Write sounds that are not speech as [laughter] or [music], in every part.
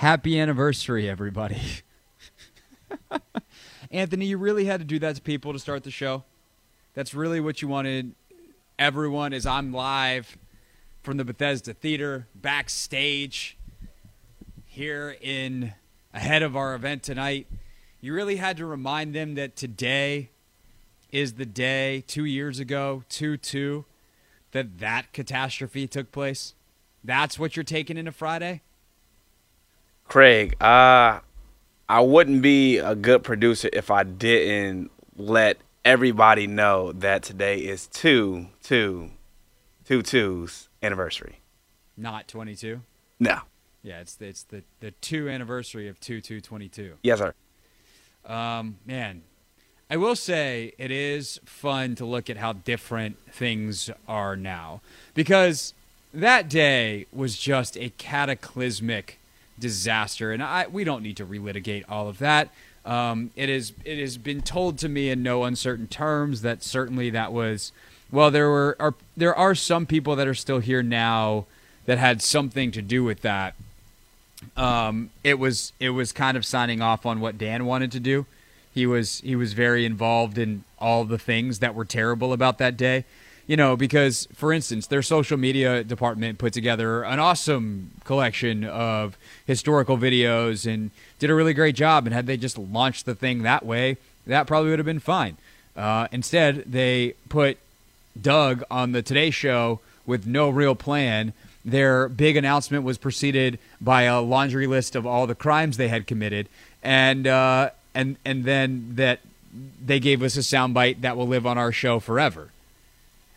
Happy anniversary, everybody. [laughs] Anthony, you really had to do that to people to start the show. That's really what you wanted. Everyone, as I'm live from the Bethesda Theater backstage here in ahead of our event tonight. You really had to remind them that today is the day two years ago, 2 2, that that catastrophe took place. That's what you're taking into Friday? Craig, uh, I wouldn't be a good producer if I didn't let everybody know that today is two, two, two twos anniversary. Not 22? No. Yeah, it's the, it's the, the two anniversary of 2 2 22. Yes, sir. Um, man, I will say it is fun to look at how different things are now because that day was just a cataclysmic disaster, and I we don't need to relitigate all of that. Um, it is it has been told to me in no uncertain terms that certainly that was well there were are there are some people that are still here now that had something to do with that. Um, it was it was kind of signing off on what Dan wanted to do. He was he was very involved in all the things that were terrible about that day. You know, because for instance, their social media department put together an awesome collection of historical videos and did a really great job. And had they just launched the thing that way, that probably would have been fine. Uh, instead, they put Doug on the Today Show with no real plan. Their big announcement was preceded by a laundry list of all the crimes they had committed, and uh, and and then that they gave us a soundbite that will live on our show forever.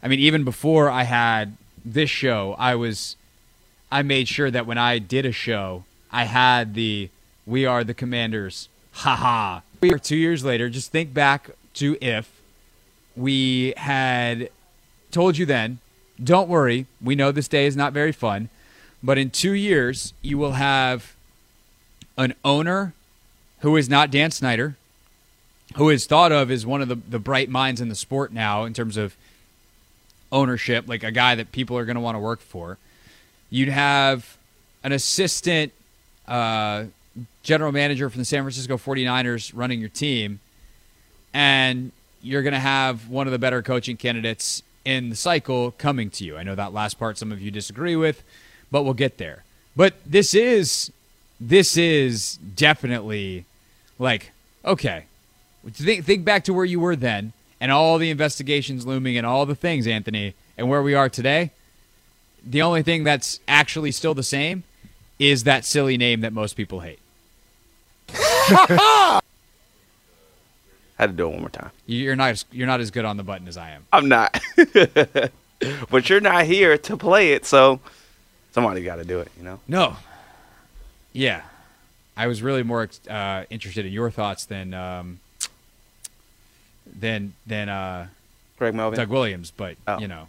I mean, even before I had this show, I was I made sure that when I did a show, I had the "We are the Commanders." Ha ha. We are Two years later, just think back to if we had told you then, don't worry, we know this day is not very fun, but in two years, you will have an owner who is not Dan Snyder, who is thought of as one of the, the bright minds in the sport now in terms of ownership, like a guy that people are going to want to work for. You'd have an assistant uh, general manager from the San Francisco 49ers running your team, and you're going to have one of the better coaching candidates in the cycle coming to you. I know that last part some of you disagree with, but we'll get there. But this is this is definitely like okay. Think think back to where you were then and all the investigations looming and all the things, Anthony, and where we are today. The only thing that's actually still the same is that silly name that most people hate. [laughs] I had to do it one more time. You're not as, you're not as good on the button as I am. I'm not. [laughs] but you're not here to play it, so somebody got to do it, you know? No. Yeah. I was really more uh, interested in your thoughts than um, than than uh, Craig Melvin, Doug Williams, but oh. you know,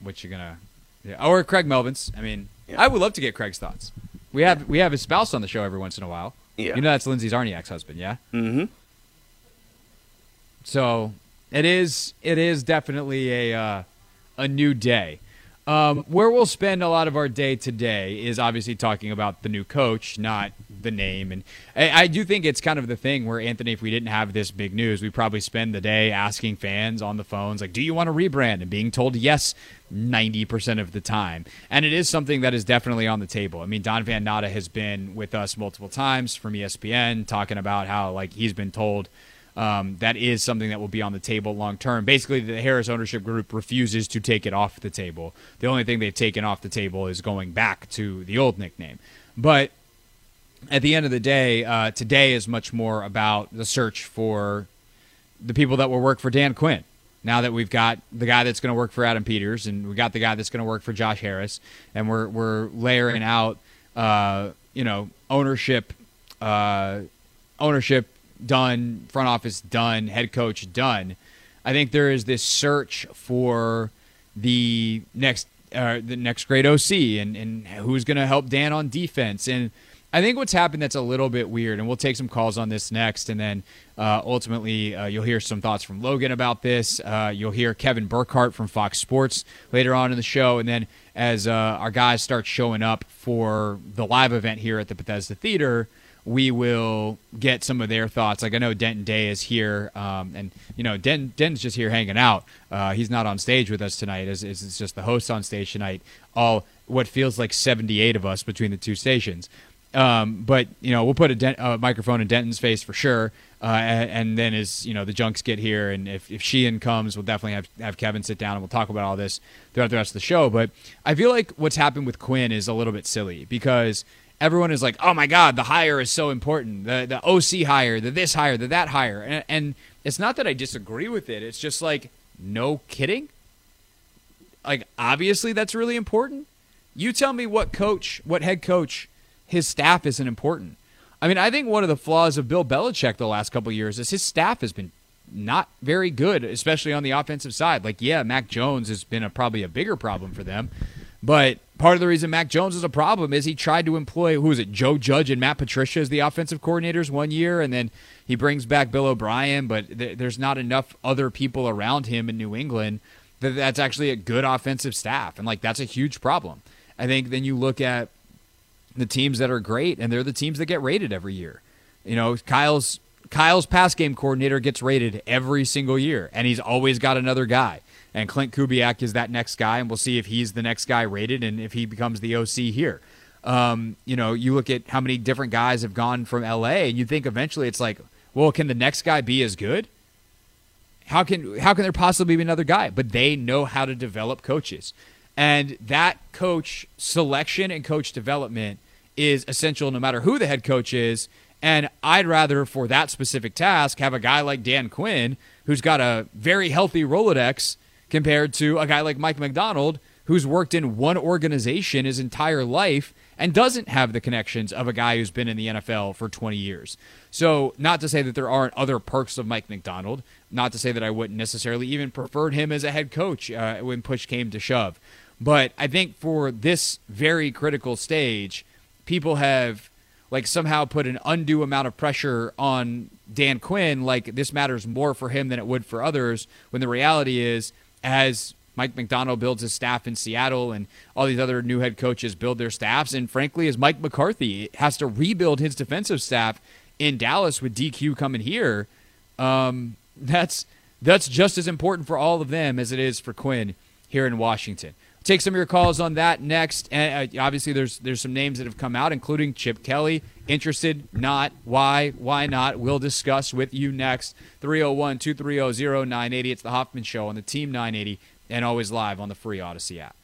what you're gonna, yeah. or Craig Melvin's. I mean, yeah. I would love to get Craig's thoughts. We have yeah. we have his spouse on the show every once in a while. Yeah, you know that's Lindsay Czarniak's husband. Yeah. Mm-hmm. So it is it is definitely a uh, a new day. Um, where we'll spend a lot of our day today is obviously talking about the new coach, not the name. And I, I, do think it's kind of the thing where Anthony, if we didn't have this big news, we probably spend the day asking fans on the phones, like, "Do you want to rebrand?" and being told yes, ninety percent of the time. And it is something that is definitely on the table. I mean, Don Van Natta has been with us multiple times from ESPN, talking about how like he's been told um, that is something that will be on the table long term. Basically, the Harris ownership group refuses to take it off the table. The only thing they've taken off the table is going back to the old nickname. But at the end of the day, uh, today is much more about the search for the people that will work for Dan Quinn. Now that we've got the guy that's going to work for Adam Peters, and we got the guy that's going to work for Josh Harris, and we're we're layering out, uh, you know, ownership, uh, ownership done, front office done, head coach done. I think there is this search for the next uh, the next great OC and, and who's going to help Dan on defense. And I think what's happened that's a little bit weird, and we'll take some calls on this next, and then uh, ultimately uh, you'll hear some thoughts from Logan about this. Uh, you'll hear Kevin Burkhardt from Fox Sports later on in the show, and then as uh, our guys start showing up for the live event here at the Bethesda Theater, we will get some of their thoughts. Like I know Denton Day is here, um, and you know Den Denton's just here hanging out. Uh, he's not on stage with us tonight. It's, it's just the host on stage tonight. All what feels like 78 of us between the two stations. Um, but you know, we'll put a dent, uh, microphone in Denton's face for sure. Uh, and, and, then as you know, the junks get here, and if, if Sheehan comes, we'll definitely have have Kevin sit down and we'll talk about all this throughout the rest of the show. But I feel like what's happened with Quinn is a little bit silly because everyone is like, "Oh my God, the hire is so important. The the OC hire, the this hire, the that hire," and, and it's not that I disagree with it. It's just like, no kidding. Like obviously that's really important. You tell me what coach, what head coach his staff isn't important. I mean, I think one of the flaws of Bill Belichick the last couple years is his staff has been not very good, especially on the offensive side. Like, yeah, Mac Jones has been a, probably a bigger problem for them, but part of the reason Mac Jones is a problem is he tried to employ who is it, Joe Judge and Matt Patricia as the offensive coordinators one year, and then he brings back Bill O'Brien, but th- there's not enough other people around him in New England that that's actually a good offensive staff, and like that's a huge problem. I think then you look at the teams that are great, and they're the teams that get rated every year. You know, Kyle's Kyle's pass game coordinator gets rated every single year, and he's always got another guy. And Klint Kubiak is that next guy, and we'll see if he's the next guy rated and if he becomes the OC here. Um, you know, you look at how many different guys have gone from LA, and you think eventually it's like, well, can the next guy be as good? How can how can there possibly be another guy? But they know how to develop coaches, and that coach selection and coach development is essential no matter who the head coach is. And I'd rather, for that specific task, have a guy like Dan Quinn, who's got a very healthy Rolodex, compared to a guy like Mike Macdonald, who's worked in one organization his entire life and doesn't have the connections of a guy who's been in the NFL for 20 years. So, not to say that there aren't other perks of Mike Macdonald, not to say that I wouldn't necessarily even preferred him as a head coach uh, when push came to shove. But I think for this very critical stage, people have like somehow put an undue amount of pressure on Dan Quinn, like this matters more for him than it would for others, when the reality is, as Mike Macdonald builds his staff in Seattle and all these other new head coaches build their staffs, and frankly, as Mike McCarthy has to rebuild his defensive staff in Dallas with DQ coming here, um, that's that's just as important for all of them as it is for Quinn here in Washington. Take some of your calls on that next. And uh, obviously, there's there's some names that have come out, including Chip Kelly. Interested? Not? Why? Why not? We'll discuss with you next. 301 230 0980. It's the Hoffman Show on the Team 980 and always live on the free Audacy app.